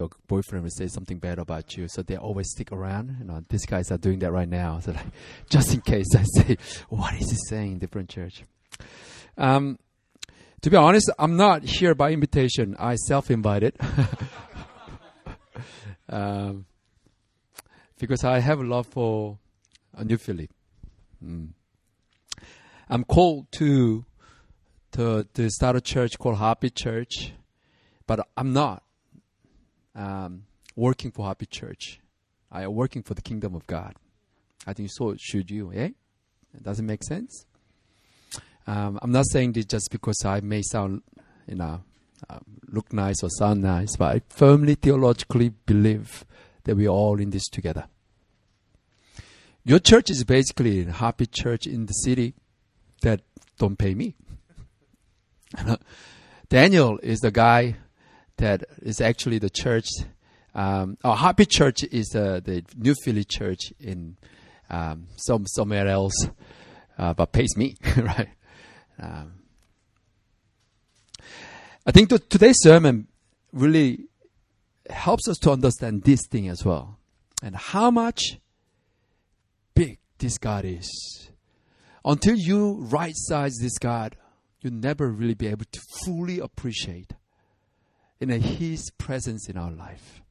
your boyfriend will say something bad about you, so they always stick around. You know, these guys are doing that right now. So, like, just in case I say, "What is he saying?" in Different church. Um, to be honest, I'm not here by invitation. I self-invited. um, because I have a love for a New Philly. Mm. I'm called to to to start a church called Happy Church, but I'm not um, working for Happy Church. I am working for the kingdom of God. I think so should you, eh? Does it make sense? Um, I'm not saying this just because I may sound, you know, uh, look nice or sound nice, but I firmly theologically believe that we're all in this together. Your church is basically a happy church in the city that don't pay me. Daniel is the guy that is actually the church. Um, oh, Happy Church is the, the New Philly church in um, some somewhere else, uh, but pays me, right? Um, I think that today's sermon really helps us to understand this thing as well, and how much big this God is. Until you right size this God, you'll never really be able to fully appreciate in His presence in our life.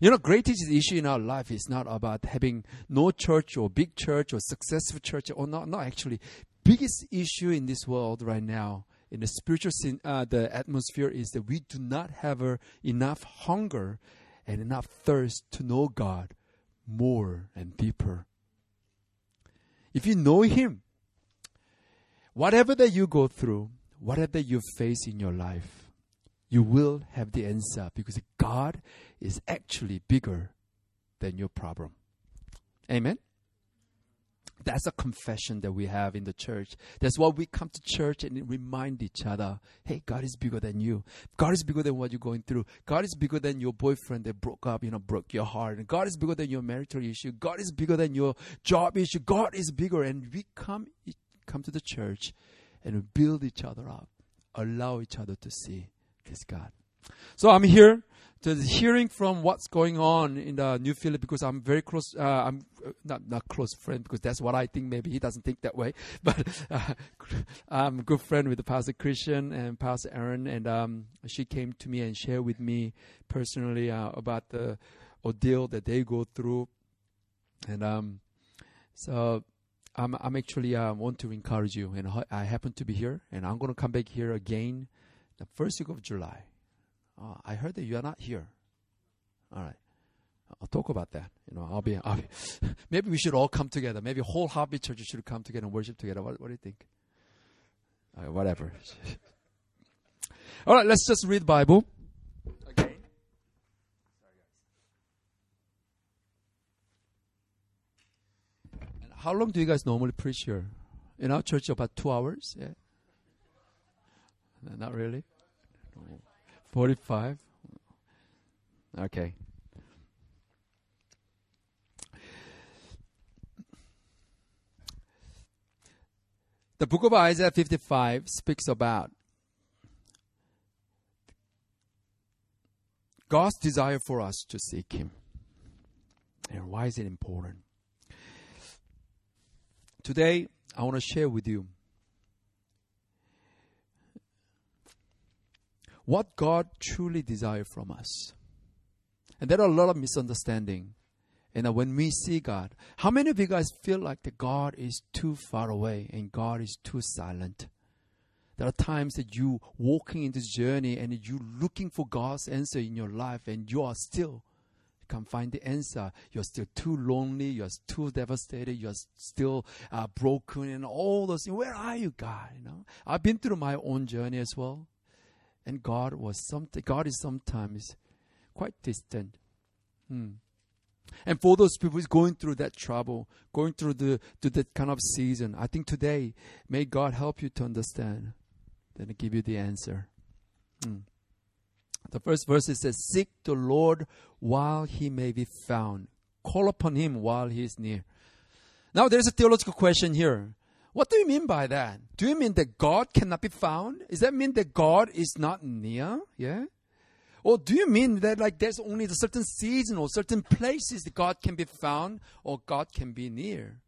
You know, greatest issue in our life is not about having no church or big church or successful church or not. Not actually. Biggest issue in this world right now in the spiritual sin, uh, the atmosphere is that we do not have uh, enough hunger and enough thirst to know God more and deeper. If you know Him, whatever that you go through, whatever that you face in your life, you will have the answer because God is actually bigger than your problem. Amen? That's a confession that we have in the church. That's why we come to church and remind each other hey, God is bigger than you. God is bigger than what you're going through. God is bigger than your boyfriend that broke up, you know, broke your heart. God is bigger than your marital issue. God is bigger than your job issue. God is bigger. And we come, come to the church and build each other up, allow each other to see is God. So I'm here to hearing from what's going on in the New Philly because I'm very close. Uh, I'm uh, not not close friend because that's what I think. Maybe he doesn't think that way, but uh, I'm a good friend with Pastor Christian and Pastor Aaron, and um, she came to me and shared with me personally uh, about the ordeal that they go through, and um, so I'm I'm actually uh, want to encourage you, and I happen to be here, and I'm going to come back here again the first week of July. Uh, I heard that you are not here. All right. I'll talk about that. You know, I'll be, I'll be maybe we should all come together. Maybe whole hobby churches should come together and worship together. What, what do you think? Whatever. all right, let's just read the Bible. Again. And how long do you guys normally preach here? In our church, about two hours. Yeah. Not really. 45? Okay. The book of Isaiah 55 speaks about God's desire for us to seek Him. And why is it important? Today, I want to share with you what God truly desires from us. And there are a lot of misunderstanding. And when we see God, how many of you guys feel like that God is too far away and God is too silent? There are times that you walking in this journey and you looking for God's answer in your life and you are still can't find the answer. You're still too lonely. You're too devastated. You're still uh, broken and all those. Where are you, God? You know, I've been through my own journey as well. And God was something. God is sometimes quite distant. Hmm. And for those people who's going through that trouble, going through the to that kind of season, I think today may God help you to understand, then give you the answer. Hmm. The first verse it says, "Seek the Lord while He may be found; call upon Him while He is near." Now, there's a theological question here. What do you mean by that? Do you mean that God cannot be found? Does that mean that God is not near? Yeah? Or do you mean that like there's only a certain season or certain places that God can be found or God can be near?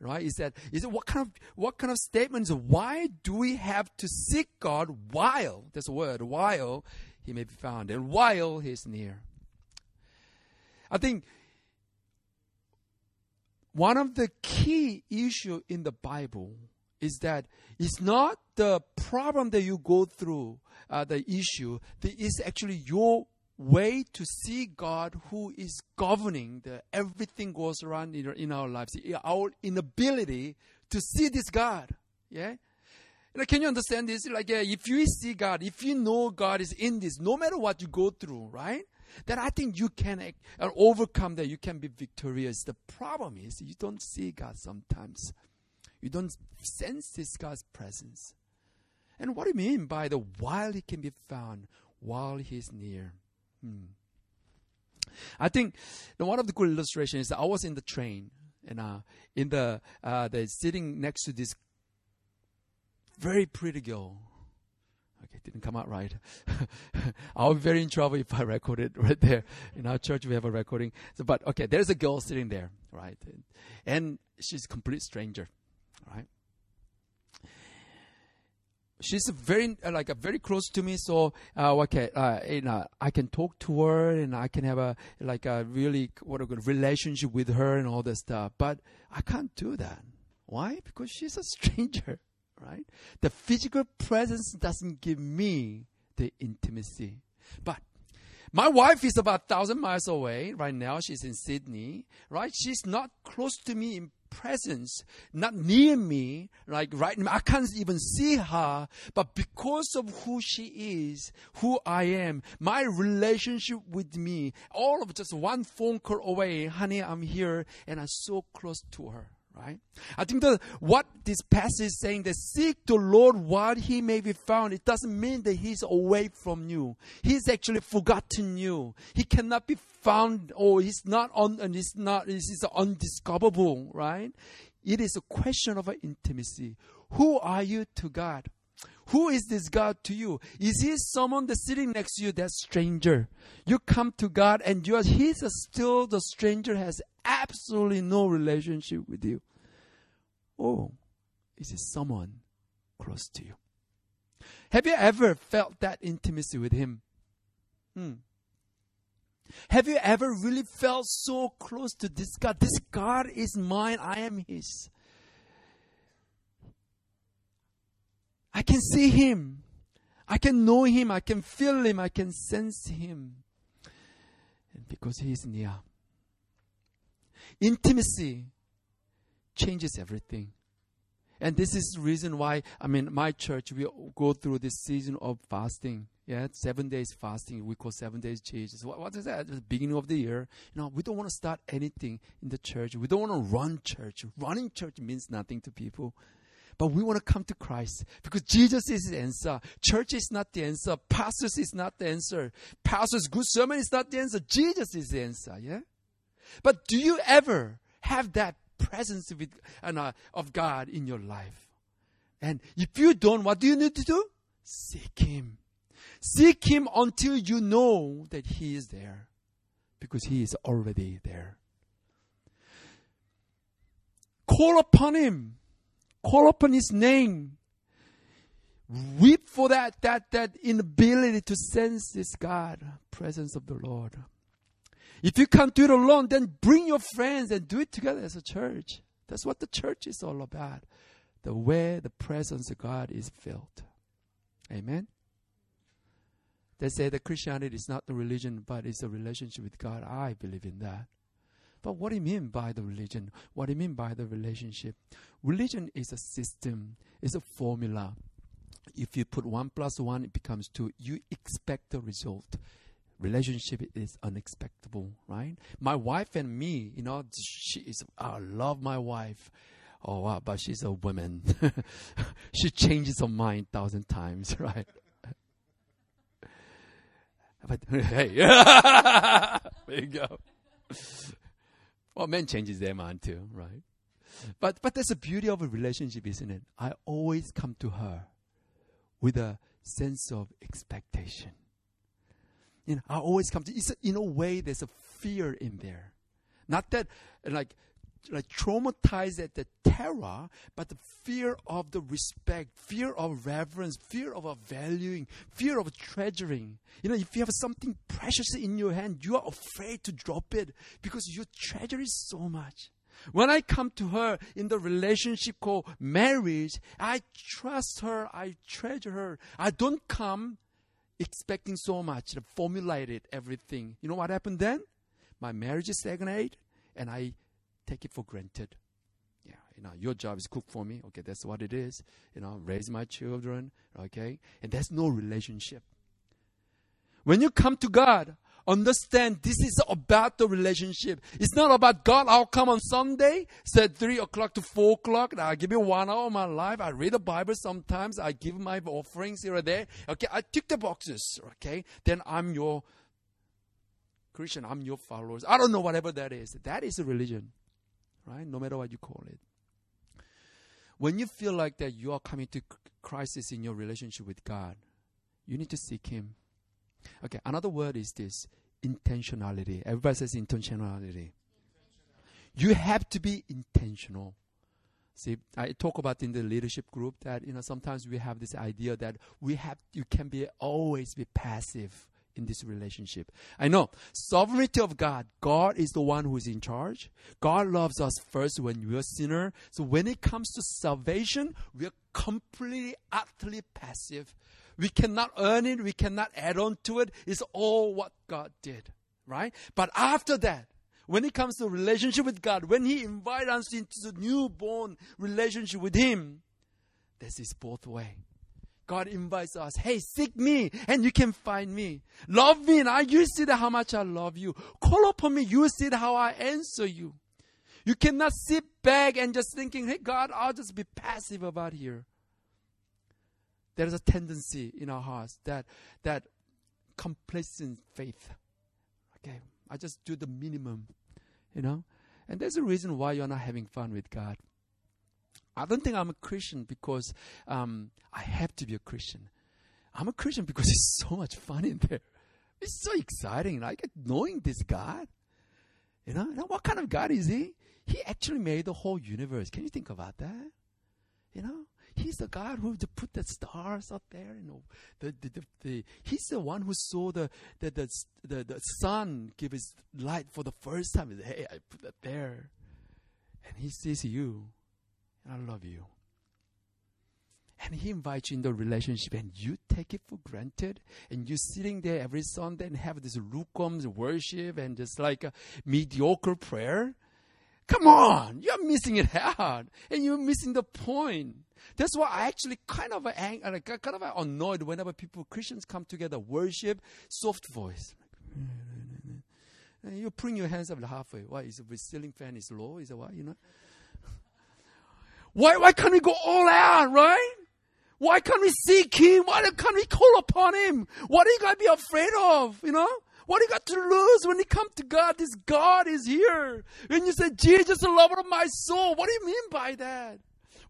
Right? Is that is it what kind of what kind of statements? Why do we have to seek God while a word while He may be found and while He's near? I think one of the key issue in the Bible is that it's not the problem that you go through, uh, the issue. That is actually your way to see God who is governing the everything goes around in, in our lives. Our inability to see this God. Yeah. Like, can you understand this? Like, yeah, if you see God, if you know God is in this, no matter what you go through, right? Then I think you can uh, overcome that. You can be victorious. The problem is you don't see God sometimes. You don't sense this God's presence. And what do you mean by the while he can be found, while he's near? Hmm. I think one of the good illustrations is I was in the train and uh, in the uh, the sitting next to this very pretty girl. Okay, didn't come out right. I'll be very in trouble if I record it right there. In our church, we have a recording. So, but okay, there's a girl sitting there, right, and she's a complete stranger right? She's very uh, like uh, very close to me, so uh, okay, uh, know, I can talk to her and I can have a like a really what a good relationship with her and all that stuff. But I can't do that. Why? Because she's a stranger, right? The physical presence doesn't give me the intimacy, but my wife is about thousand miles away right now. She's in Sydney, right? She's not close to me in presence, not near me, like right now. I can't even see her, but because of who she is, who I am, my relationship with me, all of just one phone call away, honey, I'm here, and I'm so close to her right? I think that what this passage is saying that seek the Lord while he may be found, it doesn't mean that he's away from you. He's actually forgotten you. He cannot be found or he's not on and he's not he's undiscoverable, right? It is a question of intimacy. Who are you to God? Who is this God to you? Is he someone that's sitting next to you that's stranger? You come to God and you are he's still the stranger has absolutely no relationship with you. Oh, is it someone close to you? Have you ever felt that intimacy with him? Hmm. Have you ever really felt so close to this God? This God is mine, I am his. I can see him. I can know him. I can feel him. I can sense him. And because he is near. Intimacy changes everything. And this is the reason why, I mean, my church, we go through this season of fasting. Yeah, seven days fasting. We call seven days Jesus. What, what is that? At the beginning of the year. You know, we don't want to start anything in the church. We don't want to run church. Running church means nothing to people. But we want to come to Christ because Jesus is the answer. Church is not the answer. Pastors is not the answer. Pastors' good sermon is not the answer. Jesus is the answer. Yeah. But do you ever have that presence with, uh, of God in your life? And if you don't, what do you need to do? Seek Him. Seek Him until you know that He is there. Because He is already there. Call upon Him Call upon his name. Weep for that, that, that inability to sense this God, presence of the Lord. If you can't do it alone, then bring your friends and do it together as a church. That's what the church is all about. The way the presence of God is felt. Amen. They say that Christianity is not the religion, but it's a relationship with God. I believe in that. But what do you mean by the religion? What do you mean by the relationship? Religion is a system, it's a formula. If you put one plus one, it becomes two. You expect the result. Relationship is unexpectable, right? My wife and me, you know, she is. I love my wife. Oh wow, but she's a woman. she changes her mind thousand times, right? but hey, there you go. Well, men changes their mind too, right? But but that's the beauty of a relationship, isn't it? I always come to her with a sense of expectation. You know, I always come to. It's in a way, there's a fear in there, not that like like traumatized at the terror, but the fear of the respect, fear of reverence, fear of valuing, fear of treasuring. You know, if you have something precious in your hand, you are afraid to drop it because you treasure it so much. When I come to her in the relationship called marriage, I trust her, I treasure her. I don't come expecting so much, formulated everything. You know what happened then? My marriage is stagnate, and I take it for granted. Yeah, you know, your job is cook for me. Okay, that's what it is. You know, raise my children. Okay, and there's no relationship. When you come to God, understand this is about the relationship. It's not about God. I'll come on Sunday, said three o'clock to four o'clock. I give you one hour of my life. I read the Bible sometimes. I give my offerings here or there. Okay, I tick the boxes. Okay, then I'm your Christian. I'm your followers. I don't know whatever that is. That is a religion right? No matter what you call it. When you feel like that you are coming to crisis in your relationship with God, you need to seek Him. Okay, another word is this intentionality. Everybody says intentionality. You have to be intentional. See, I talk about in the leadership group that you know sometimes we have this idea that we have you can be always be passive in this relationship. I know sovereignty of God. God is the one who is in charge. God loves us first when we're sinner. So when it comes to salvation, we're completely, utterly passive. We cannot earn it. We cannot add on to it. It's all what God did, right? But after that, when it comes to relationship with God, when He invites us into the newborn relationship with Him, this is both way. God invites us, hey, seek me and you can find me. Love me and I, you see how much I love you. Call upon me, you see how I answer you. You cannot sit back and just thinking, hey, God, I'll just be passive about here. There is a tendency in our hearts that, that complacent faith. Okay, I just do the minimum, you know? And there's a reason why you're not having fun with God. I don't think I'm a Christian because um, I have to be a Christian. I'm a Christian because it's so much fun in there. It's so exciting, like knowing this God. You know, now what kind of God is He? He actually made the whole universe. Can you think about that? You know, He's the God who put the stars up there. You know, the, the, the, the He's the one who saw the the, the the the sun give its light for the first time. Hey, I put that there, and He sees you and I love you. And he invites you in the relationship and you take it for granted and you're sitting there every Sunday and have this lukewarm worship and just like a mediocre prayer. Come on, you're missing it out and you're missing the point. That's why I actually kind of ang- kind of annoyed whenever people Christians come together worship soft voice. And you bring your hands up halfway. Why is the ceiling fan is low? Is that why you know? Why, why can't we go all out, right? Why can't we seek Him? Why can't we call upon Him? What are you going to be afraid of, you know? What do you got to lose when you come to God? This God is here. When you say, Jesus, the lover of my soul, what do you mean by that?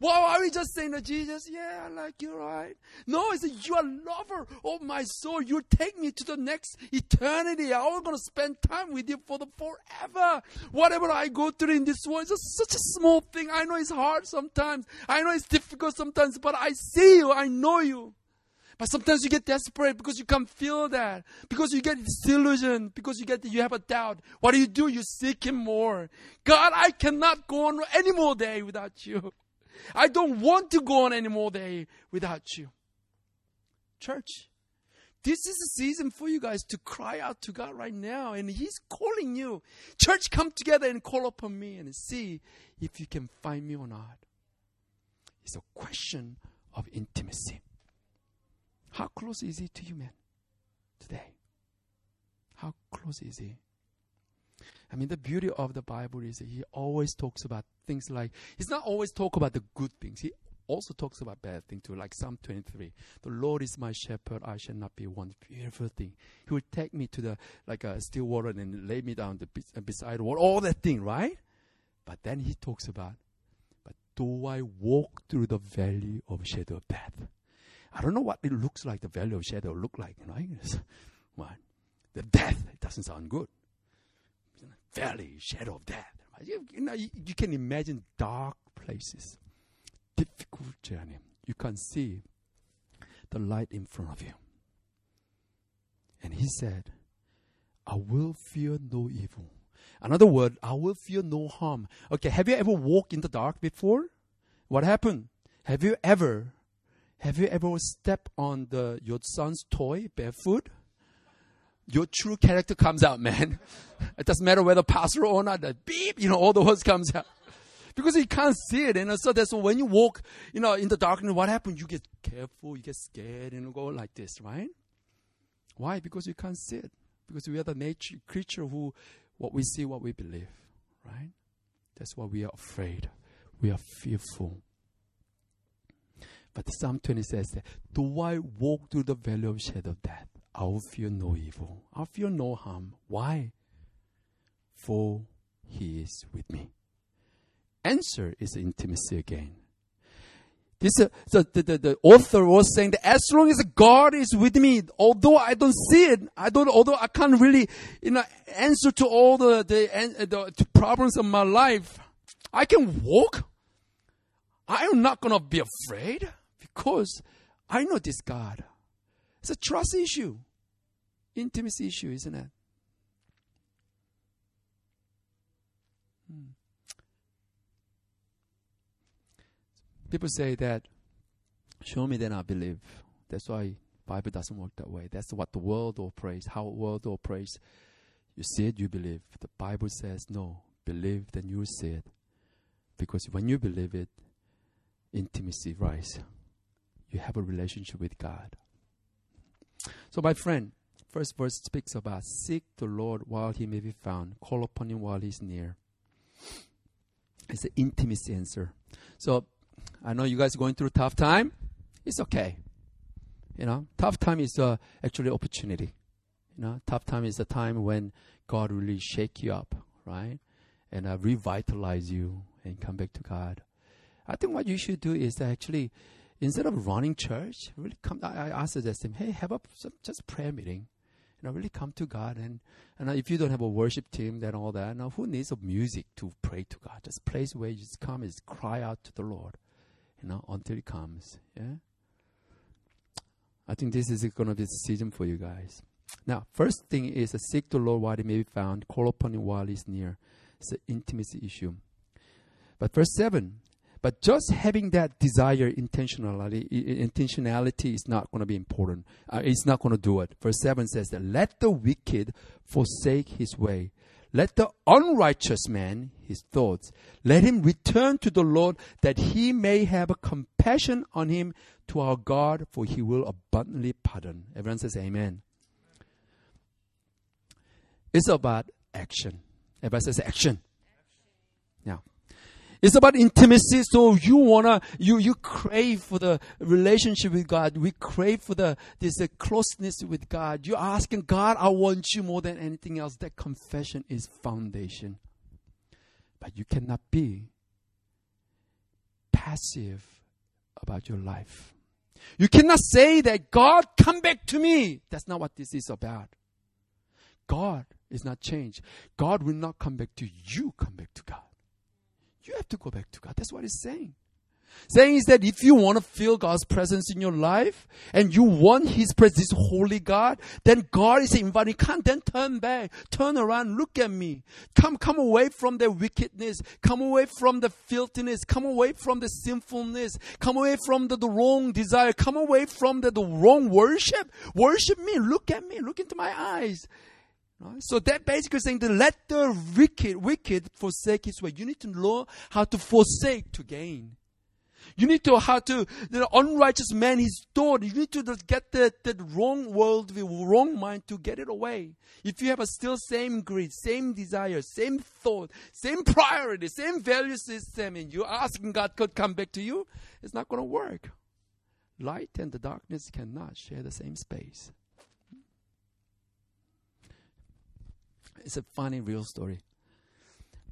Why are we just saying to Jesus, yeah, I like you, right? No, it's you are lover of my soul. You take me to the next eternity. I'm going to spend time with you for the forever. Whatever I go through in this world, it's such a small thing. I know it's hard sometimes. I know it's difficult sometimes, but I see you. I know you. But sometimes you get desperate because you can't feel that. Because you get disillusioned. Because you get you have a doubt. What do you do? You seek Him more. God, I cannot go on any more day without you. I don't want to go on any more day without you. Church, this is a season for you guys to cry out to God right now, and He's calling you. Church, come together and call upon me and see if you can find me or not. It's a question of intimacy. How close is He to you, man, today? How close is He? I mean, the beauty of the Bible is he always talks about things like, he's not always talk about the good things. He also talks about bad things too, like Psalm 23. The Lord is my shepherd, I shall not be one beautiful thing. He will take me to the, like a still water and lay me down the, uh, beside the water, all that thing, right? But then he talks about, but do I walk through the valley of shadow of death? I don't know what it looks like, the valley of shadow look like, right? what? the death. It doesn't sound good. Valley, shadow of death. You, you know, you, you can imagine dark places, difficult journey. You can see the light in front of you. And he said, I will fear no evil. Another word, I will fear no harm. Okay, have you ever walked in the dark before? What happened? Have you ever, have you ever stepped on the your son's toy barefoot? Your true character comes out, man. it doesn't matter whether pastor or not. The beep, you know, all the words comes out because you can't see it. And so that's when you walk, you know, in the darkness. What happens? You get careful, you get scared, and you go like this, right? Why? Because you can't see it. Because we are the nature creature who, what we see, what we believe, right? That's why we are afraid. We are fearful. But Psalm 20 says Do I walk through the valley of shadow of death? I will fear no evil. I'll fear no harm. Why? For he is with me. Answer is intimacy again. This, uh, so the, the, the author was saying that as long as God is with me, although I don't see it, I don't, although I can't really, you know, answer to all the, the, the problems of my life, I can walk. I am not going to be afraid because I know this God. It's a trust issue, intimacy issue, isn't it? Hmm. People say that, show me then I believe. That's why Bible doesn't work that way. That's what the world operates, how world operates. You see it, you believe. The Bible says, no, believe, then you see it. Because when you believe it, intimacy rise. You have a relationship with God. So, my friend, first verse speaks about seek the Lord while he may be found, call upon him while he's near. It's an intimacy answer. So, I know you guys are going through tough time. It's okay. You know, tough time is uh, actually opportunity. You know, tough time is the time when God really shake you up, right? And uh, revitalize you and come back to God. I think what you should do is actually, instead of running church, really come. I, I suggest him, hey, have a just prayer meeting. You know, really come to God. And, and if you don't have a worship team, then all that, now who needs a music to pray to God? Just place where you just come and cry out to the Lord you know, until He comes. Yeah. I think this is going to be the season for you guys. Now, first thing is uh, seek the Lord while he may be found, call upon him while he's near. It's an intimacy issue. But verse 7, but just having that desire intentionality, intentionality is not going to be important. Uh, it's not going to do it. Verse 7 says that let the wicked forsake his way, let the unrighteous man, his thoughts, let him return to the Lord that he may have compassion on him to our God, for he will abundantly pardon. Everyone says amen. It's about action. Everybody says action. It's about intimacy. So you wanna, you, you crave for the relationship with God. We crave for the, this closeness with God. You're asking God, I want you more than anything else. That confession is foundation. But you cannot be passive about your life. You cannot say that God come back to me. That's not what this is about. God is not changed. God will not come back to you, come back to God. You have to go back to God. That's what he's saying. Saying is that if you want to feel God's presence in your life and you want His presence, this holy God, then God is inviting, come, then turn back, turn around, look at me. Come, come away from the wickedness, come away from the filthiness, come away from the sinfulness, come away from the, the wrong desire, come away from the, the wrong worship. Worship me, look at me, look into my eyes. Right? So that basically saying that let the wicked, wicked forsake his way. You need to know how to forsake to gain. You need to how to the unrighteous man his thought. You need to get the, the wrong world, the wrong mind to get it away. If you have a still same greed, same desire, same thought, same priority, same value system, and you're asking God could come back to you, it's not going to work. Light and the darkness cannot share the same space. It's a funny real story.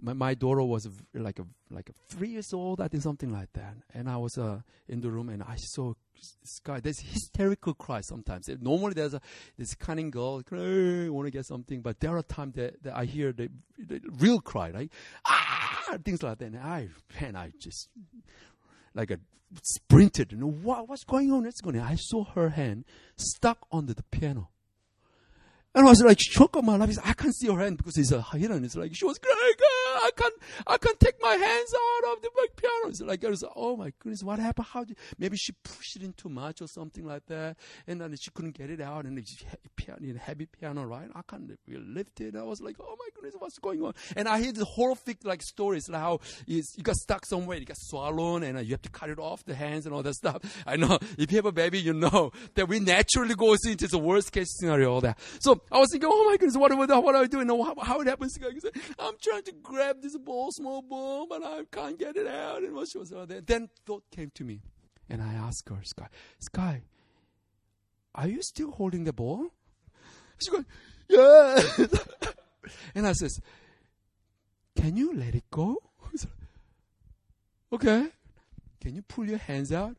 My, my daughter was like a like a three years old, I think something like that. And I was uh, in the room and I saw this guy, there's hysterical cry sometimes. Normally there's a this cunning girl, want to get something, but there are times that, that I hear the, the real cry, right? Ah, things like that. And I, man, I just like a sprinted. You know what? What's going on? What's going on? I saw her hand stuck under the piano. And I was like shook on my life. I can't see her hand because it's a hidden. It's like she was crying. I can't, I can't take my hands out of the piano. It's like, I was, oh my goodness, what happened? How did, maybe she pushed it in too much or something like that. And then she couldn't get it out. And it's piano, heavy piano, right? I can't really lift it. I was like, oh my goodness, what's going on? And I hear the horrific like stories, like how you got stuck somewhere, you got swallowed, and uh, you have to cut it off the hands and all that stuff. I know if you have a baby, you know that we naturally go into the worst case scenario, all that. So I was thinking, oh my goodness, what, what, what I doing? How, how it happens? I'm trying to grab this ball, small ball, but I can't get it out. And she was there. Then thought came to me, and I asked her, Sky, Sky, are you still holding the ball? She goes, yeah. and I says, can you let it go? okay. Can you pull your hands out?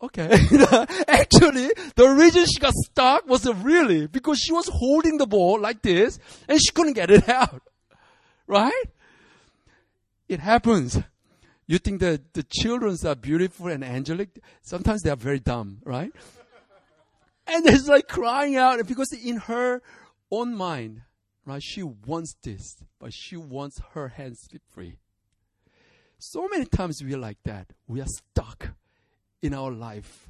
Okay. Actually, the reason she got stuck was really because she was holding the ball like this and she couldn't get it out. Right? It happens. You think that the children are beautiful and angelic? Sometimes they are very dumb, right? and it's like crying out because in her own mind, right, she wants this, but she wants her hands to be free. So many times we are like that. We are stuck in our life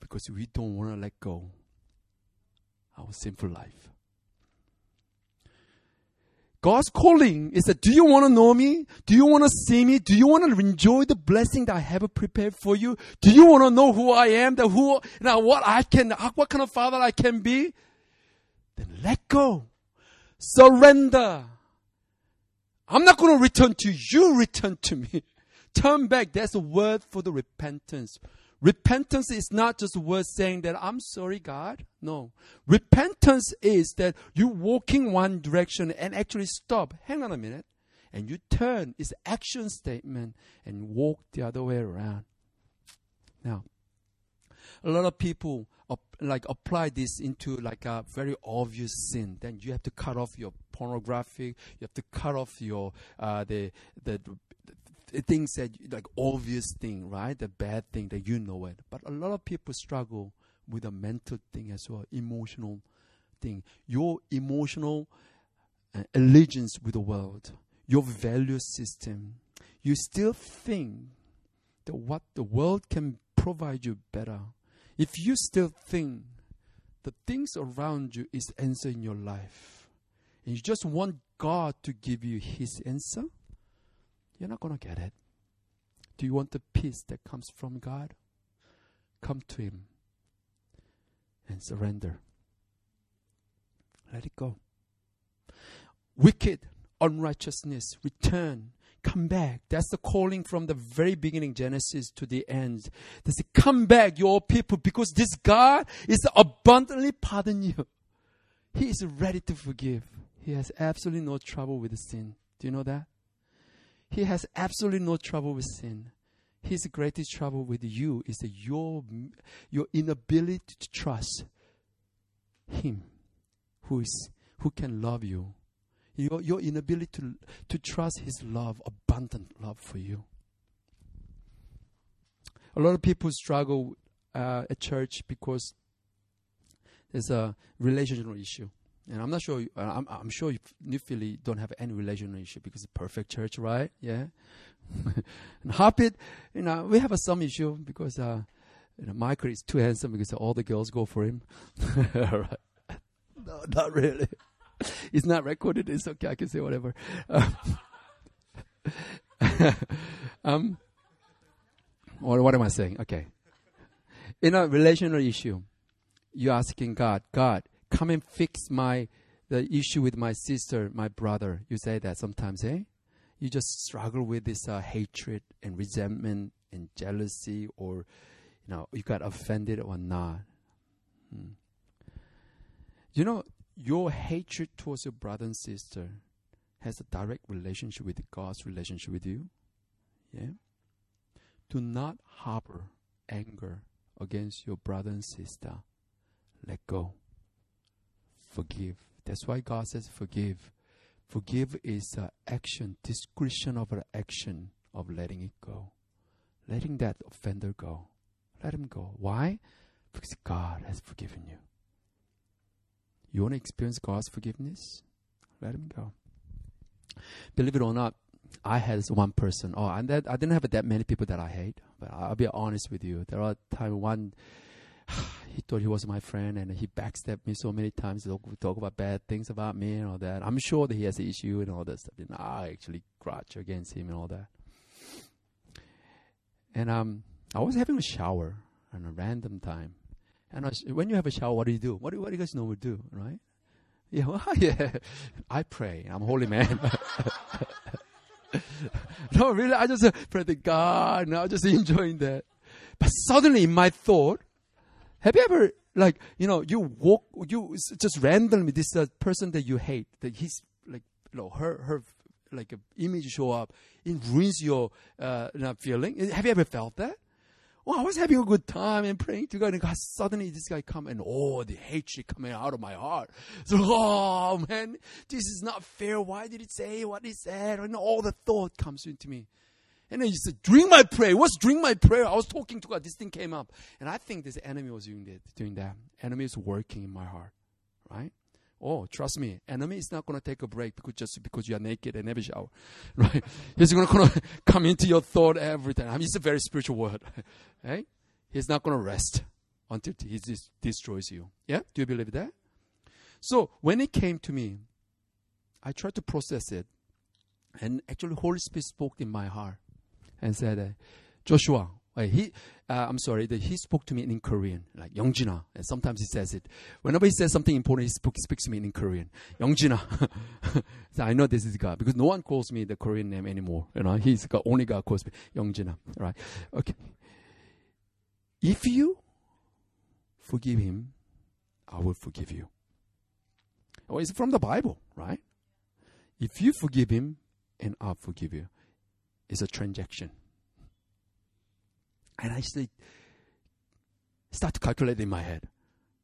because we don't want to let go our sinful life. God's calling is that do you want to know me? Do you want to see me? Do you want to enjoy the blessing that I have prepared for you? Do you want to know who I am? That who now what I can what kind of father I can be? Then let go. Surrender. I'm not going to return to you, return to me. Turn back. That's a word for the repentance. Repentance is not just a word saying that I'm sorry, God. No. Repentance is that you walking one direction and actually stop. Hang on a minute. And you turn. It's action statement and walk the other way around. Now, a lot of people like apply this into like a very obvious sin. Then you have to cut off your pornography. You have to cut off your uh, the the things that like obvious thing, right? The bad thing that you know it. But a lot of people struggle with a mental thing as well, emotional thing. Your emotional uh, allegiance with the world, your value system. You still think that what the world can provide you better. If you still think the things around you is answer in your life, and you just want God to give you His answer, you're not going to get it. Do you want the peace that comes from God? Come to Him and surrender. Let it go. Wicked unrighteousness, return, come back. That's the calling from the very beginning, Genesis to the end. They say, come back, your people, because this God is abundantly pardon you. He is ready to forgive. He has absolutely no trouble with sin. Do you know that? He has absolutely no trouble with sin. His greatest trouble with you is your, your inability to trust Him who, is, who can love you. Your, your inability to, to trust His love, abundant love for you. A lot of people struggle uh, at church because there's a relational issue. And I'm not sure. Uh, I'm, I'm sure you Philly don't have any relationship because it's perfect church, right? Yeah. and Harpit, you know, we have a some issue because uh, you know, Michael is too handsome because all the girls go for him. right. No, not really. it's not recorded. It's okay. I can say whatever. um, what, what am I saying? Okay. In a relational issue, you're asking God, God, come and fix my the issue with my sister, my brother. You say that sometimes, eh? You just struggle with this uh, hatred and resentment and jealousy, or you know, you got offended or not. Hmm. You know, your hatred towards your brother and sister has a direct relationship with God's relationship with you. Yeah. Do not harbor anger against your brother and sister, let go. Forgive. That's why God says forgive. Forgive is an action, discretion of an action of letting it go. Letting that offender go. Let him go. Why? Because God has forgiven you. You want to experience God's forgiveness? Let him go. Believe it or not, I had one person. Oh, and that, I didn't have that many people that I hate. But I'll be honest with you. There are times one he thought he was my friend and he backstabbed me so many times to talk about bad things about me and all that. I'm sure that he has an issue and all that stuff. And I actually grudge against him and all that. And um, I was having a shower on a random time. And when you have a shower, what do you do? What do, what do you guys normally do, right? Yeah, well, yeah. I pray. I'm holy man. no, really, I just uh, pray to God. And I was just enjoying that. But suddenly, in my thought, have you ever like you know you walk you just randomly this uh, person that you hate that he's like you know her her like image show up it ruins your uh feeling have you ever felt that well, I was having a good time and praying to God, and God suddenly this guy come and oh, the hatred coming out of my heart. So, oh man, this is not fair. Why did it say what he said? And all the thought comes into me. And then he said, Drink my prayer. What's drink my prayer? I was talking to God. This thing came up. And I think this enemy was doing that. Doing that. Enemy is working in my heart. Right? Oh, trust me, enemy is not going to take a break because just because you are naked and never shower, right? He's going to come into your thought every time. I mean, it's a very spiritual word, right? He's not going to rest until he destroys you. Yeah, do you believe that? So when it came to me, I tried to process it, and actually, Holy Spirit spoke in my heart and said, uh, Joshua, uh, he, uh, I'm sorry, that he spoke to me in Korean, like Youngjina. And sometimes he says it. Whenever he says something important, he, spoke, speaks to me in Korean. Youngjina. so I know this is God because no one calls me the Korean name anymore. You know, he's God, only God calls me Youngjina. Right? Okay. If you forgive him, I will forgive you. Oh, it's from the Bible, right? If you forgive him, and I'll forgive you is a transaction. And I say, start to calculate in my head.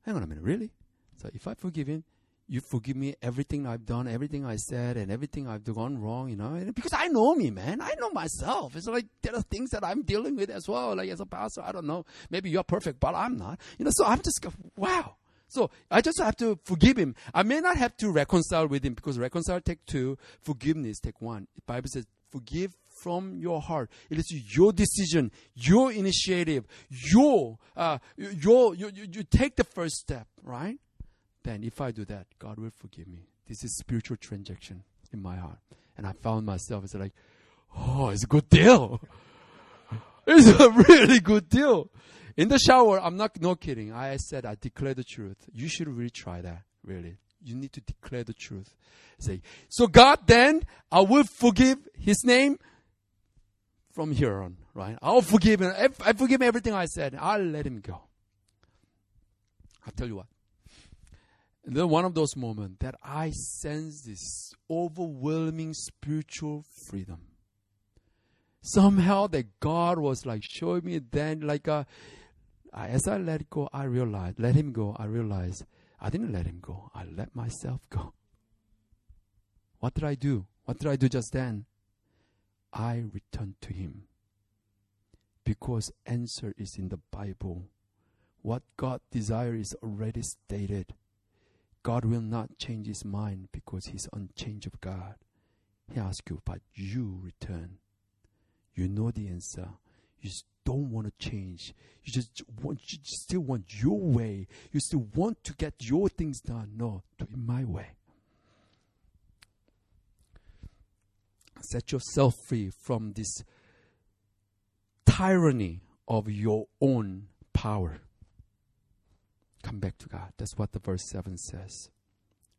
Hang on a minute, really? So if I forgive him, you forgive me everything I've done, everything I said, and everything I've done wrong, you know? Because I know me, man. I know myself. It's like there are things that I'm dealing with as well. Like as a pastor, I don't know. Maybe you're perfect, but I'm not. You know, so I'm just, wow. So I just have to forgive him. I may not have to reconcile with him because reconcile take two, forgiveness take one. The Bible says forgive from your heart. It is your decision, your initiative, your, uh, your, you, you, you take the first step, right? Then if I do that, God will forgive me. This is spiritual transaction in my heart. And I found myself, it's like, oh, it's a good deal. It's a really good deal. In the shower, I'm not, no kidding. I said, I declare the truth. You should really try that, really. You need to declare the truth. Say, so God then, I will forgive his name from here on, right? I'll forgive him. I forgive him everything I said. I'll let him go. I'll tell you what. And then one of those moments that I sense this overwhelming spiritual freedom. Somehow that God was like showing me then like uh, a, as I let go, I realized, let him go, I realized I didn't let him go. I let myself go. What did I do? What did I do just then? I return to him. Because answer is in the Bible. What God desires is already stated. God will not change his mind because he's unchangeable God. He asks you, but you return. You know the answer. You don't want to change. You just want, you still want your way. You still want to get your things done. No, do it my way. Set yourself free from this tyranny of your own power. Come back to God. That's what the verse 7 says.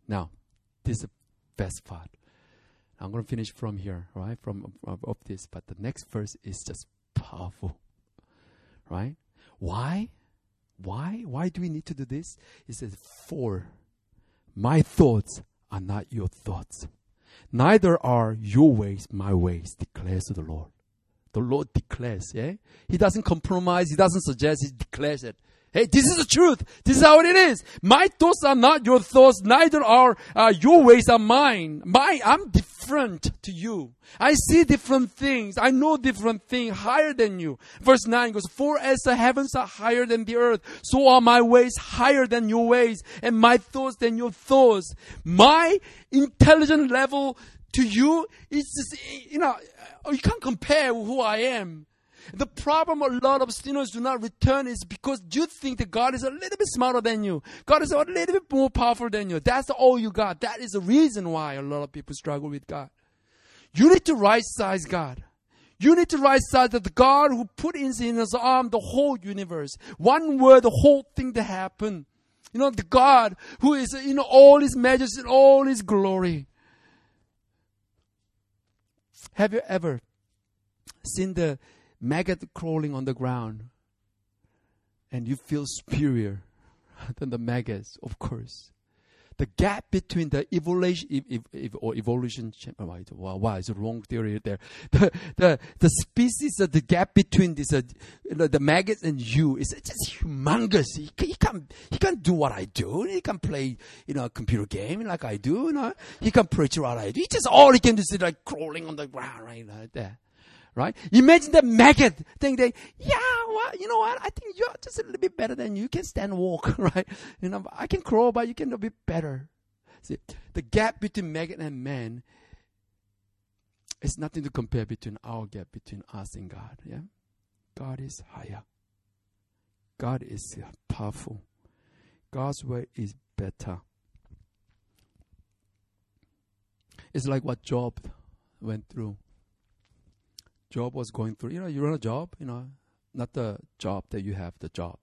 Now, this is the best part. I'm going to finish from here, right? From of, of this, but the next verse is just powerful. Right? Why? Why? Why do we need to do this? It says, For my thoughts are not your thoughts. Neither are your ways my ways, declares the Lord. The Lord declares. Yeah, He doesn't compromise. He doesn't suggest. He declares it. Hey, this is the truth. This is how it is. My thoughts are not your thoughts. Neither are uh, your ways are mine. My, I'm different to you. I see different things. I know different things higher than you. Verse 9 goes, For as the heavens are higher than the earth, so are my ways higher than your ways, and my thoughts than your thoughts. My intelligent level to you is you know, Oh, you can't compare who I am. The problem a lot of sinners do not return is because you think that God is a little bit smarter than you. God is a little bit more powerful than you. That's all you got. That is the reason why a lot of people struggle with God. You need to right size God. You need to right size that the God who put in his arm the whole universe. One word, the whole thing to happen. You know, the God who is in all his majesty, all his glory. Have you ever seen the maggot crawling on the ground and you feel superior than the maggots, of course. The gap between the evolution ev, ev, or evolution wow, wow, it's a wrong theory there. The the the species the gap between this uh, the maggots and you is just humongous. He, he can he can do what I do. He can play you know a computer game like I do. You know? He can preach what I do. He just all he can do is like crawling on the ground right like that right? Imagine the maggot thinking, yeah, well, you know what? I think you're just a little bit better than you. You can stand walk, right? You know, I can crawl, but you can a bit better. See, the gap between maggot and man is nothing to compare between our gap between us and God. Yeah, God is higher. God is powerful. God's way is better. It's like what Job went through. Job was going through, you know, you run a job, you know, not the job that you have, the job.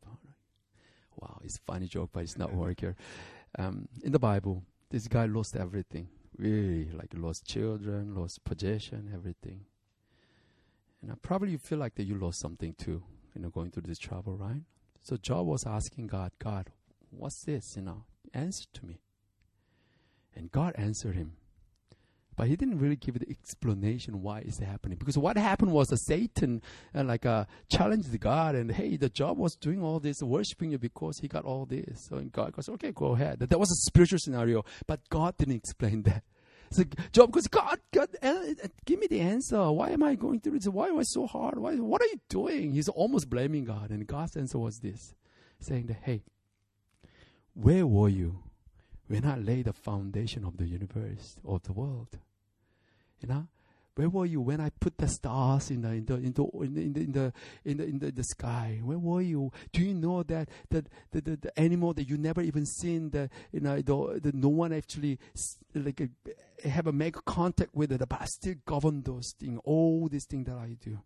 Wow, it's funny joke, but it's not work here. Um, in the Bible, this guy lost everything. Really, like lost children, lost possession, everything. And uh, probably you feel like that you lost something too, you know, going through this trouble, right? So Job was asking God, God, what's this? You know, answer to me. And God answered him. But he didn't really give the explanation why it's happening. Because what happened was that Satan uh, like uh, challenged God and hey, the Job was doing all this, worshiping you because he got all this. So God goes, okay, go ahead. That, that was a spiritual scenario, but God didn't explain that. So Job goes, God, God, uh, give me the answer. Why am I going through this? Why am I so hard? Why, what are you doing? He's almost blaming God. And God's answer was this, saying that, hey, where were you when I laid the foundation of the universe, of the world. You know, where were you when I put the stars in the in the in the in the in the in the, in the, in the, sky? Where were you? Do you know that that the, the, the animal that you never even seen the you know the, the no one actually like a, have a make contact with it, but I still govern those things. All these things that I do.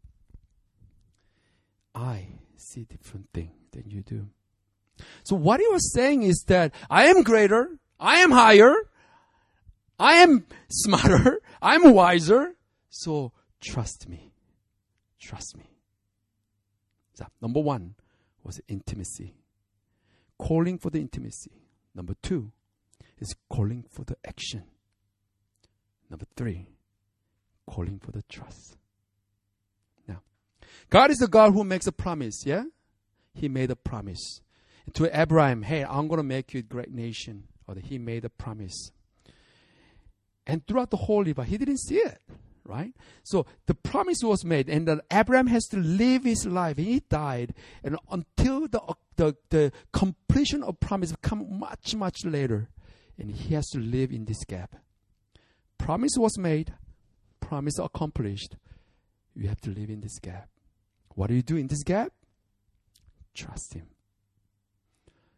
I see different thing than you do. So what he was saying is that I am greater. I am higher. I am smarter. I'm wiser. So trust me. Trust me. So, number one was intimacy. Calling for the intimacy. Number two is calling for the action. Number three, calling for the trust. Now, God is the God who makes a promise, yeah? He made a promise to Abraham, hey, I'm going to make you a great nation or he made a promise. And throughout the whole river, he didn't see it, right? So the promise was made, and that Abraham has to live his life. He died, and until the, the, the completion of promise come much, much later, and he has to live in this gap. Promise was made, promise accomplished. You have to live in this gap. What do you do in this gap? Trust him.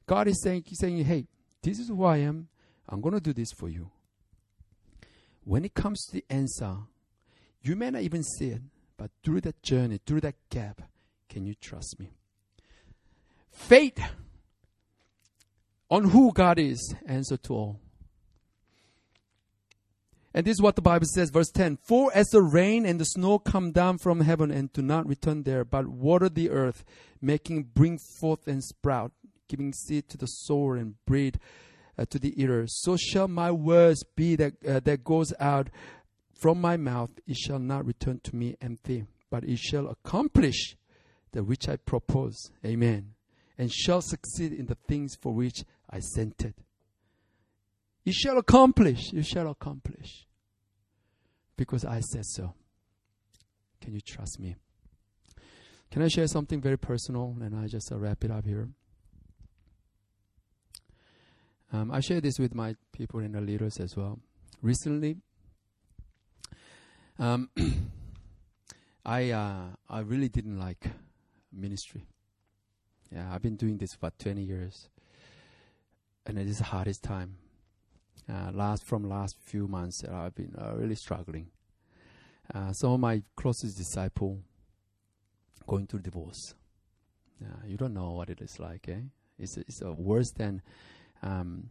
God is saying, saying, hey, this is who I am. I'm going to do this for you. When it comes to the answer, you may not even see it, but through that journey, through that gap, can you trust me? Faith on who God is, answer to all. And this is what the Bible says, verse 10 For as the rain and the snow come down from heaven and do not return there, but water the earth, making bring forth and sprout, giving seed to the sower and bread uh, to the eater. So shall my words be that uh, that goes out from my mouth; it shall not return to me empty, but it shall accomplish that which I propose. Amen. And shall succeed in the things for which I sent it. You shall accomplish. You shall accomplish. Because I said so. Can you trust me? Can I share something very personal and I just uh, wrap it up here? Um, I share this with my people and the leaders as well. Recently, um, I uh, I really didn't like ministry. Yeah, I've been doing this for 20 years, and it is the hardest time. Uh, last from last few months, uh, I've been uh, really struggling. Uh, some of my closest disciple going through divorce. you don't know what it is like, eh? It's it's worse than. Um,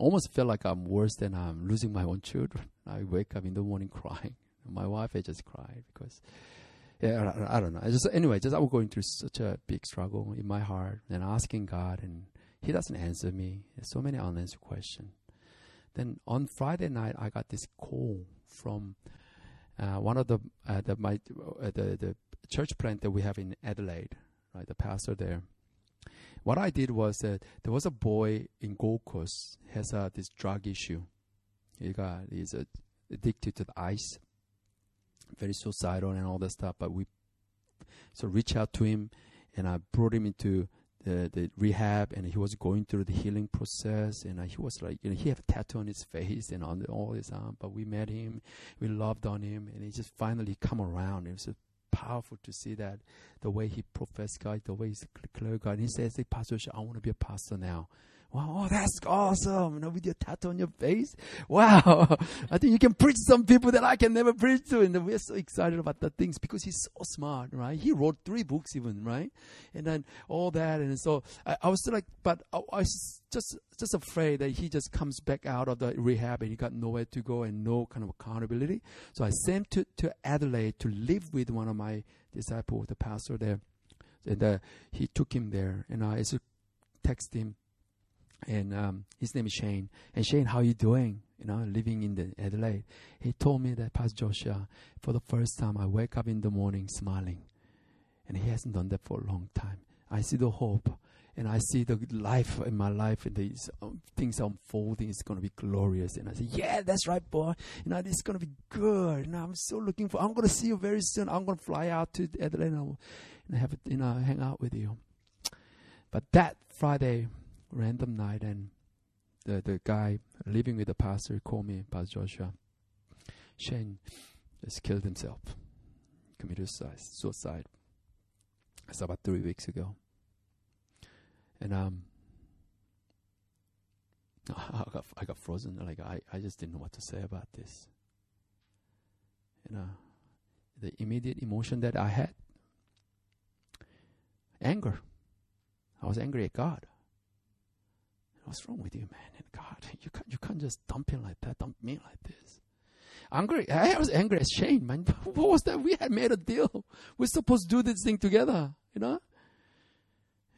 almost felt like I'm worse than I'm losing my own children. I wake up in the morning crying. My wife, I just cried because yeah, I, I, don't know. I just anyway, just I was going through such a big struggle in my heart and asking God, and He doesn't answer me. There's so many unanswered questions. Then on Friday night, I got this call from uh, one of the uh, the my uh, the the church plant that we have in Adelaide, right? The pastor there. What I did was that there was a boy in Gold Coast has uh, this drug issue. He got he's uh, addicted to the ice very suicidal and all that stuff. But we so reach out to him, and I brought him into the, the rehab, and he was going through the healing process. And uh, he was like, you know, he had a tattoo on his face and on the, all his arm. But we met him, we loved on him, and he just finally come around. It was so powerful to see that the way he professed God, the way he's clear God. And he says, hey, Pastor, I want to be a pastor now. Wow, oh, that's awesome. You know, with your tattoo on your face. Wow. I think you can preach some people that I can never preach to. And we're so excited about the things because he's so smart, right? He wrote three books even, right? And then all that. And so I, I was like, but I, I was just, just afraid that he just comes back out of the rehab and he got nowhere to go and no kind of accountability. So I sent to, to Adelaide to live with one of my disciples, the pastor there. And uh, he took him there. And I just text him and um, his name is Shane. And Shane, how you doing? You know, living in the Adelaide. He told me that Pastor Joshua, for the first time, I wake up in the morning smiling, and he hasn't done that for a long time. I see the hope, and I see the life in my life, and these um, things unfolding. It's going to be glorious. And I say, yeah, that's right, boy. You know, it's going to be good. And I'm so looking for. I'm going to see you very soon. I'm going to fly out to Adelaide and, and have you know hang out with you. But that Friday random night, and the the guy living with the pastor called me, Pastor Joshua. Shane just killed himself, committed suicide. It's about three weeks ago, and um, I got I got frozen. Like I I just didn't know what to say about this. You know, the immediate emotion that I had, anger. I was angry at God. What's wrong with you, man? And God, you can't, you can't just dump him like that, dump me like this. Angry, I was angry as Shane, man. What was that? We had made a deal. We're supposed to do this thing together, you know?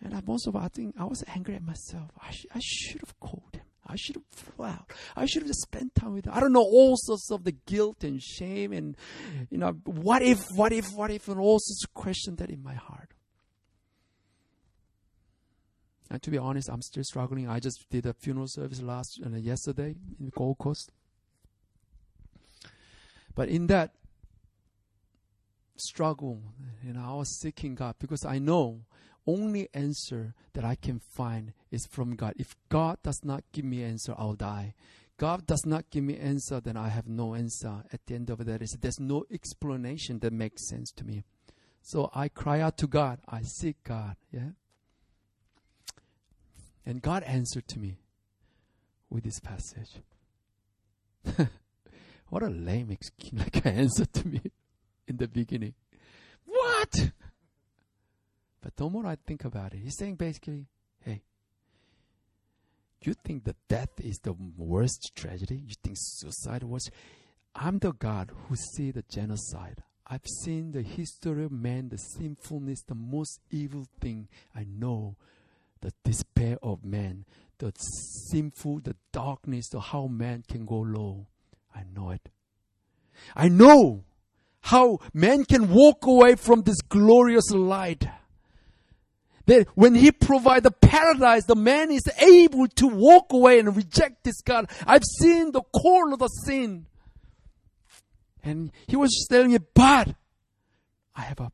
And I, most of all, I think I was angry at myself. I, sh- I should have called him. I should have flew out. I should have just spent time with him. I don't know, all sorts of the guilt and shame and, you know, what if, what if, what if, and all sorts of questions that in my heart. And to be honest, I'm still struggling. I just did a funeral service last uh, yesterday in Gold Coast. But in that struggle, you know, I was seeking God because I know only answer that I can find is from God. If God does not give me answer, I'll die. God does not give me answer, then I have no answer. At the end of that, there's no explanation that makes sense to me. So I cry out to God. I seek God. Yeah. And God answered to me with this passage. what a lame excuse, like answer to me in the beginning. What? But the more I think about it, he's saying basically, hey, you think that death is the worst tragedy? You think suicide was? I'm the God who see the genocide. I've seen the history of man, the sinfulness, the most evil thing I know the despair of man, the sinful, the darkness of how man can go low. I know it. I know how man can walk away from this glorious light. That when he provides the paradise, the man is able to walk away and reject this God. I've seen the core of the sin. And he was telling me, but I have a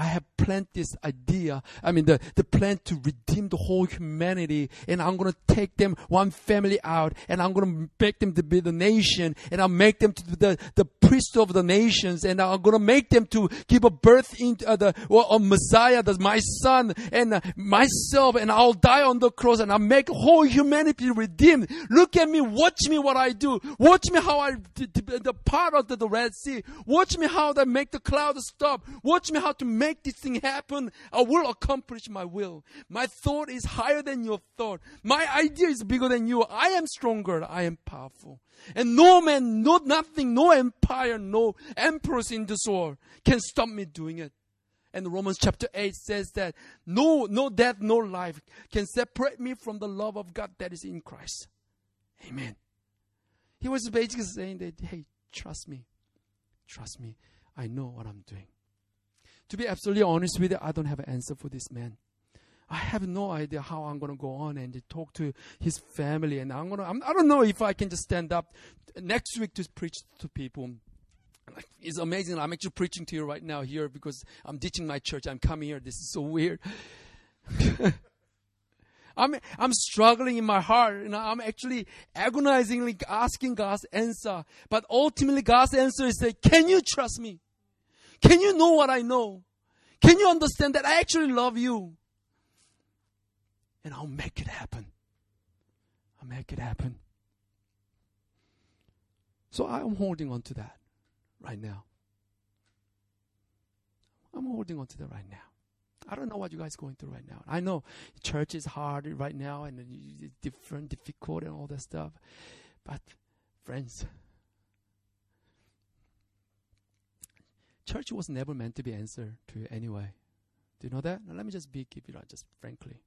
I have planned this idea. I mean, the, the plan to redeem the whole humanity. And I'm going to take them one family out and I'm going to make them to be the nation and I'll make them to be the, the priest of the nations and I'm going to make them to give a birth into uh, the, well, a Messiah, that's my son and uh, myself and I'll die on the cross and I'll make whole humanity redeemed. Look at me. Watch me what I do. Watch me how I, the, the part of the, the Red Sea. Watch me how I make the cloud stop. Watch me how to make this thing happen. I will accomplish my will. My thought is higher than your thought. My idea is bigger than you. I am stronger. I am powerful. And no man, no nothing, no empire, no emperors in this world can stop me doing it. And Romans chapter 8 says that no, no death, no life can separate me from the love of God that is in Christ. Amen. He was basically saying that, hey, trust me. Trust me. I know what I'm doing. To be absolutely honest with you, I don't have an answer for this man. I have no idea how I'm going to go on and talk to his family. And I'm going to, I'm, I don't know if I can just stand up next week to preach to people. It's amazing. I'm actually preaching to you right now here because I'm ditching my church. I'm coming here. This is so weird. I'm, I'm struggling in my heart. You know, I'm actually agonizingly asking God's answer. But ultimately, God's answer is say, Can you trust me? Can you know what I know? Can you understand that I actually love you? And I'll make it happen. I'll make it happen. So I'm holding on to that right now. I'm holding on to that right now. I don't know what you guys going through right now. I know church is hard right now and different, difficult, and all that stuff. But, friends, church was never meant to be answer to you anyway. Do you know that? Now, let me just be give you just frankly.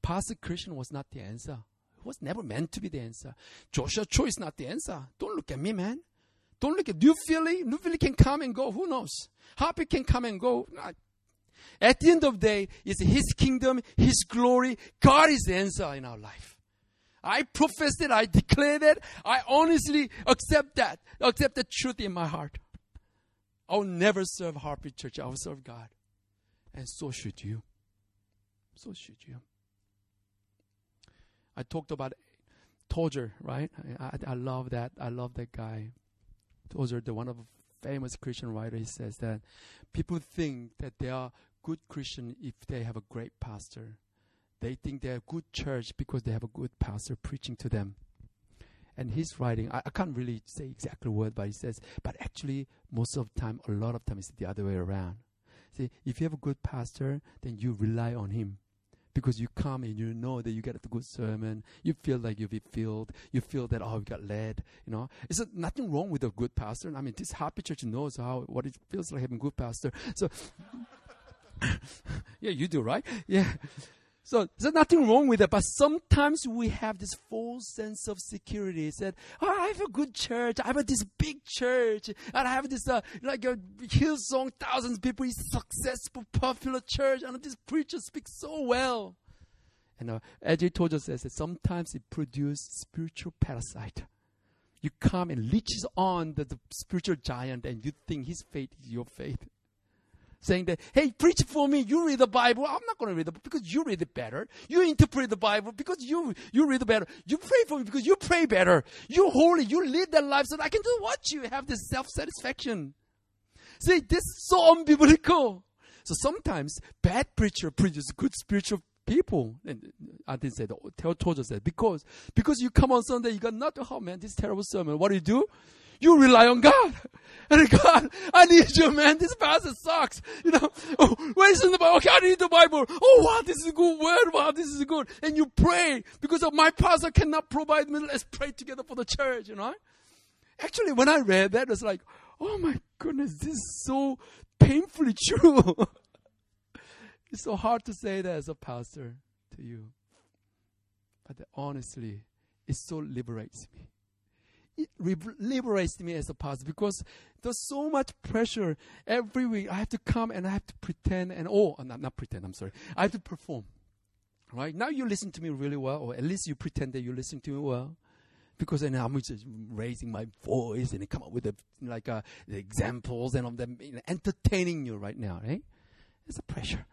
Pastor Christian was not the answer. It was never meant to be the answer. Joshua Cho is not the answer. Don't look at me, man. Don't look at New Philly. New Philly can come and go. Who knows? Happy can come and go. At the end of the day, it's His kingdom, His glory. God is the answer in our life. I profess it. I declare that. I honestly accept that. Accept the truth in my heart. I will never serve Heartbeat Church. I will serve God. And so should you. So should you. I talked about Tozer, right? I, I, I, love that. I love that guy. Tozer, the one of famous Christian writer, he says that people think that they are good Christian if they have a great pastor. They think they're a good church because they have a good pastor preaching to them and his writing I, I, can't really say exactly word but he says but actually most of the time a lot of time it's the other way around. See if you have a good pastor then you rely on him because you come and you know that you get a good sermon you feel like you'll be filled you feel that oh you got led you know? Is nothing wrong with a good pastor. I mean this happy church knows how what it feels like having a good pastor. So yeah you do right? Yeah so there's nothing wrong with it, but sometimes we have this false sense of security. That oh, I have a good church, I have this big church, and I have this uh, like a Hillsong, thousands of people, successful, popular church, and this preacher speaks so well. And uh, AJ Tozer says that sometimes it produces spiritual parasite. You come and leeches on the, the spiritual giant, and you think his faith is your faith saying that, hey, preach for me. You read the Bible. I'm not going to read the Bible because you read it better. You interpret the Bible because you, you read it better. You pray for me because you pray better. You're holy. You live that life so that I can do what you have this self-satisfaction. See, this is so unbiblical. So sometimes bad preacher preaches good spiritual people. And I didn't say that. Told us that because because you come on Sunday, you got nothing. Oh man, this terrible sermon. What do you do? You rely on God. And God, I need you, man. This pastor sucks. You know, oh, where's in the Bible? Okay, I need the Bible. Oh, wow, this is a good word. Wow, this is good. And you pray because of my pastor cannot provide me. Let's pray together for the church, you know. Actually, when I read that, it's like, oh my goodness, this is so painfully true. it's so hard to say that as a pastor to you. But honestly, it so liberates me it liberates me as a pastor because there's so much pressure every week. I have to come and I have to pretend and oh, not, not pretend. I'm sorry. I have to perform. Right now, you listen to me really well, or at least you pretend that you listen to me well, because then I'm just raising my voice and come up with the, like uh, the examples and I'm them you know, entertaining you right now. Right? It's a pressure.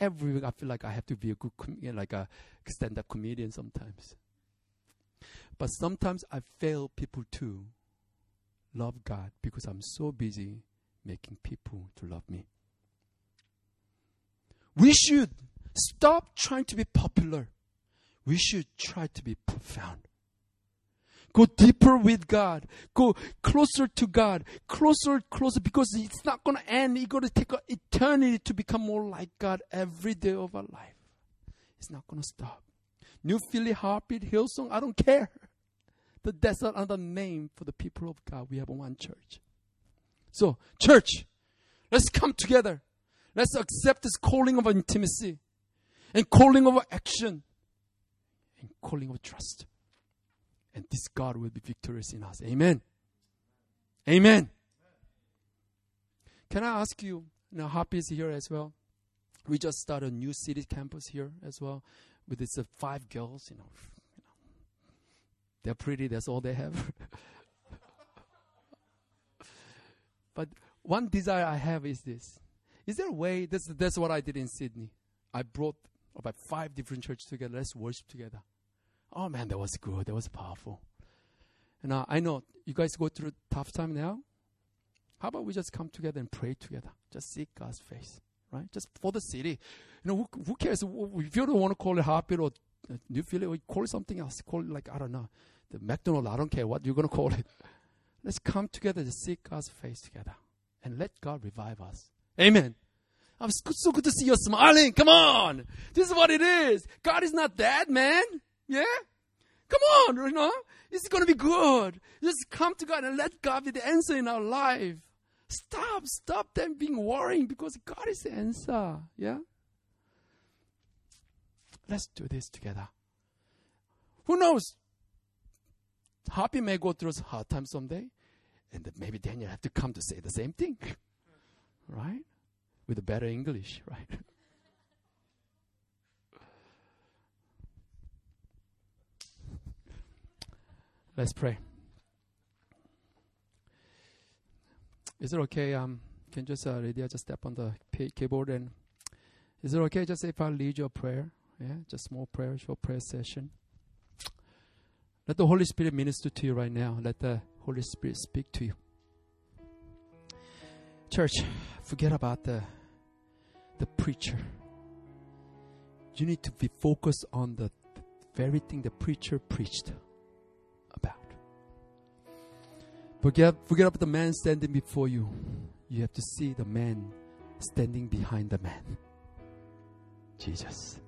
every week, I feel like I have to be a good, com- like a stand-up comedian sometimes. But sometimes I fail people to love God because I'm so busy making people to love me. We should stop trying to be popular. We should try to be profound. Go deeper with God. Go closer to God. Closer, closer, because it's not going to end. It's going to take eternity to become more like God every day of our life. It's not going to stop. New Philly Heartbeat Hillsong, I don't care. But that's not another name for the people of God. We have one church. So, church, let's come together. Let's accept this calling of intimacy and calling of action and calling of trust. And this God will be victorious in us. Amen. Amen. Can I ask you, now Happy is here as well. We just started a new city campus here as well with its uh, five girls, you know. They're pretty, that's all they have. but one desire I have is this. Is there a way, that's, that's what I did in Sydney. I brought about five different churches together. Let's worship together. Oh man, that was good. That was powerful. And uh, I know you guys go through tough time now. How about we just come together and pray together? Just seek God's face, right? Just for the city. You know, who, who cares? If you don't want to call it Heartbeat or New Philly, call it something else. Call it like, I don't know, the I don't care what you're going to call it. Let's come together to seek God's face together and let God revive us. Amen. I'm so good to see you smiling. Come on. This is what it is. God is not dead, man. Yeah? Come on, you know? It's going to be good. Just come to God and let God be the answer in our life. Stop, stop them being worrying because God is the answer. Yeah? Let's do this together. Who knows? Happy may go through a hard time someday, and maybe Daniel have to come to say the same thing, right? With a better English, right? Let's pray. Is it okay? Um, can just uh, Lydia just step on the keyboard and is it okay just if I lead your prayer? Yeah, just small prayer, short prayer session. Let the Holy Spirit minister to you right now. Let the Holy Spirit speak to you. Church, forget about the the preacher. You need to be focused on the very thing the preacher preached about. Forget, forget about the man standing before you. You have to see the man standing behind the man. Jesus.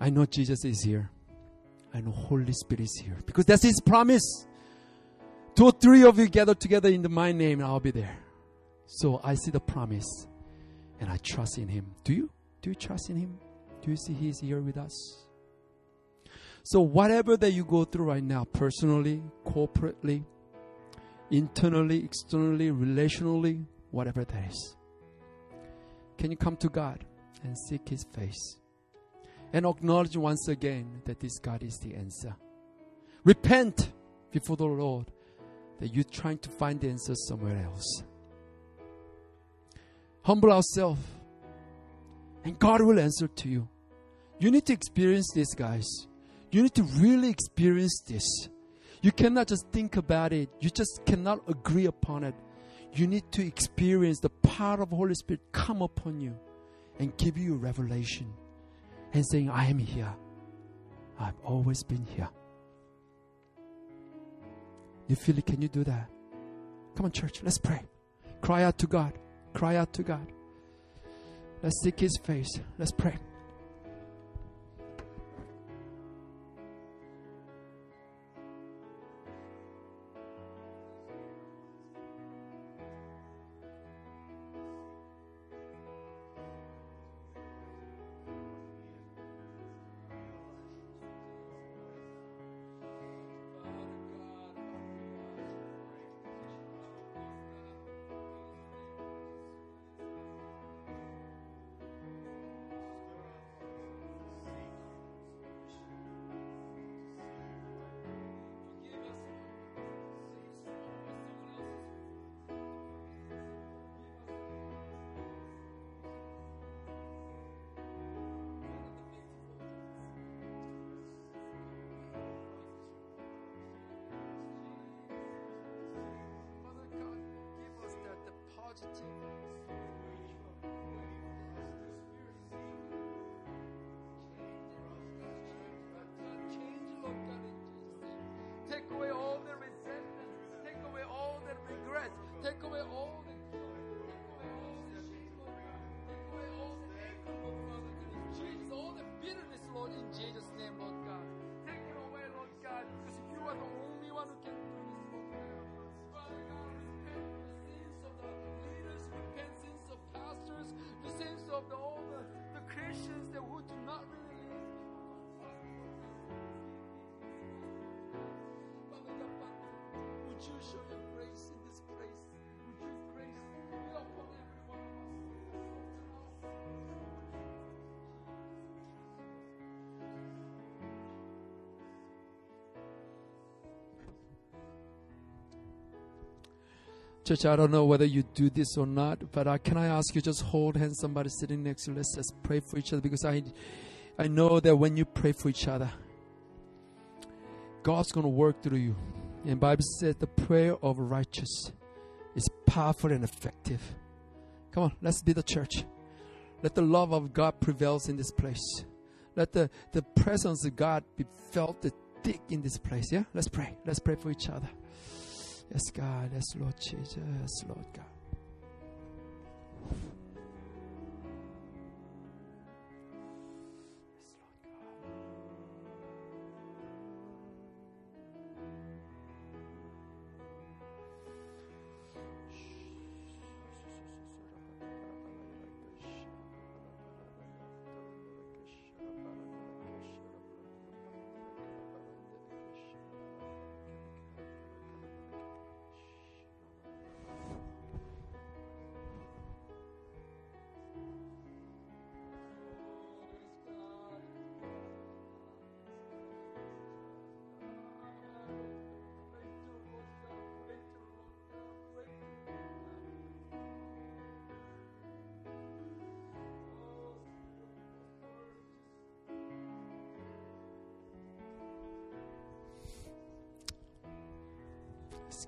I know Jesus is here. Know Holy Spirit is here because that's His promise. Two or three of you gather together in my name, and I'll be there. So I see the promise, and I trust in Him. Do you? Do you trust in Him? Do you see He's here with us? So whatever that you go through right now, personally, corporately, internally, externally, relationally, whatever that is, can you come to God and seek His face? And acknowledge once again that this God is the answer. Repent before the Lord that you're trying to find the answer somewhere else. Humble ourselves, and God will answer to you. You need to experience this, guys. You need to really experience this. You cannot just think about it, you just cannot agree upon it. You need to experience the power of the Holy Spirit come upon you and give you revelation and saying, I am here. I've always been here. You feel it? Can you do that? Come on, church, let's pray. Cry out to God. Cry out to God. Let's seek His face. Let's pray. You show your grace in this place? Would grace be upon every one of us? Church, I don't know whether you do this or not, but uh, can I ask you just hold hands somebody sitting next to you? Let's just pray for each other because I, I know that when you pray for each other, God's going to work through you. And Bible says the prayer of righteous is powerful and effective. Come on, let's be the church. Let the love of God prevails in this place. Let the, the presence of God be felt thick in this place. Yeah? Let's pray. Let's pray for each other. Yes, God. Yes, Lord Jesus. Lord God. Yes,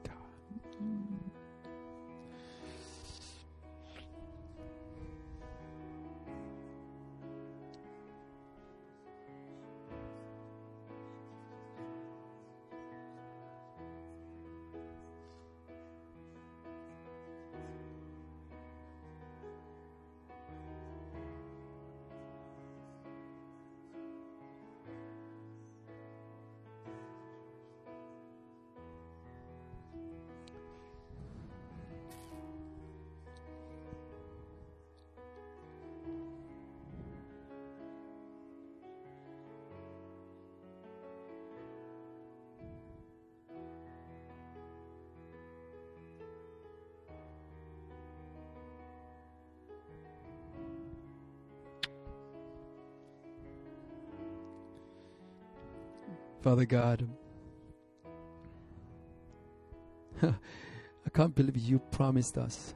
Father God, I can't believe you promised us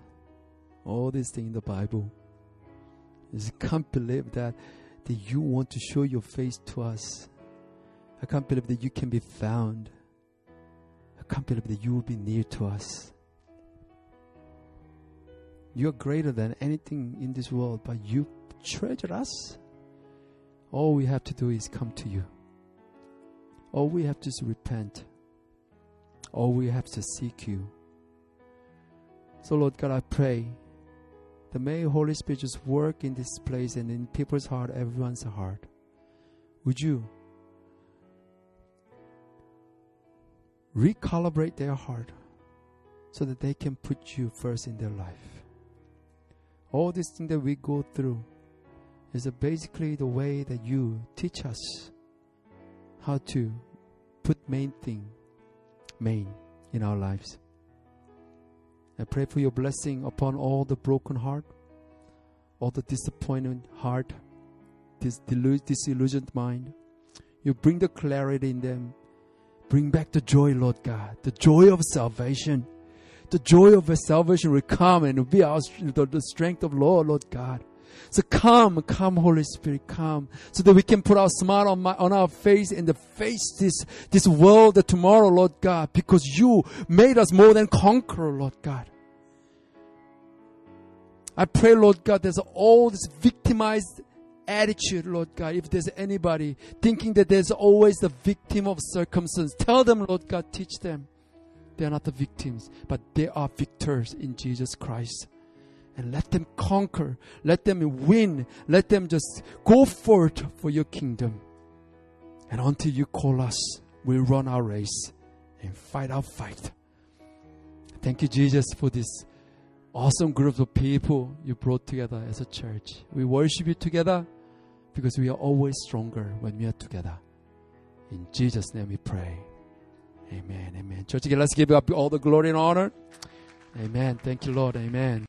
all these things in the Bible. I just can't believe that, that you want to show your face to us. I can't believe that you can be found. I can't believe that you will be near to us. You're greater than anything in this world, but you treasure us. All we have to do is come to you. All we have to is repent. All we have to seek you. So, Lord God, I pray that may Holy Spirit just work in this place and in people's heart, everyone's heart. Would you recalibrate their heart so that they can put you first in their life? All these things that we go through is basically the way that you teach us how to put main thing main in our lives. I pray for your blessing upon all the broken heart, all the disappointed heart, this disillusioned mind. You bring the clarity in them. Bring back the joy, Lord God, the joy of salvation. The joy of salvation will come and be our the strength of Lord, Lord God. So come, come, Holy Spirit, come, so that we can put our smile on, my, on our face and face this this world that tomorrow, Lord God, because you made us more than conqueror, Lord God. I pray, Lord God, there's all this victimized attitude, Lord God. If there's anybody thinking that there's always the victim of circumstance, tell them, Lord God, teach them. They are not the victims, but they are victors in Jesus Christ. And let them conquer. Let them win. Let them just go forth for your kingdom. And until you call us, we'll run our race and fight our fight. Thank you, Jesus, for this awesome group of people you brought together as a church. We worship you together because we are always stronger when we are together. In Jesus' name we pray. Amen. Amen. Church, let's give up all the glory and honor. Amen. Thank you, Lord. Amen.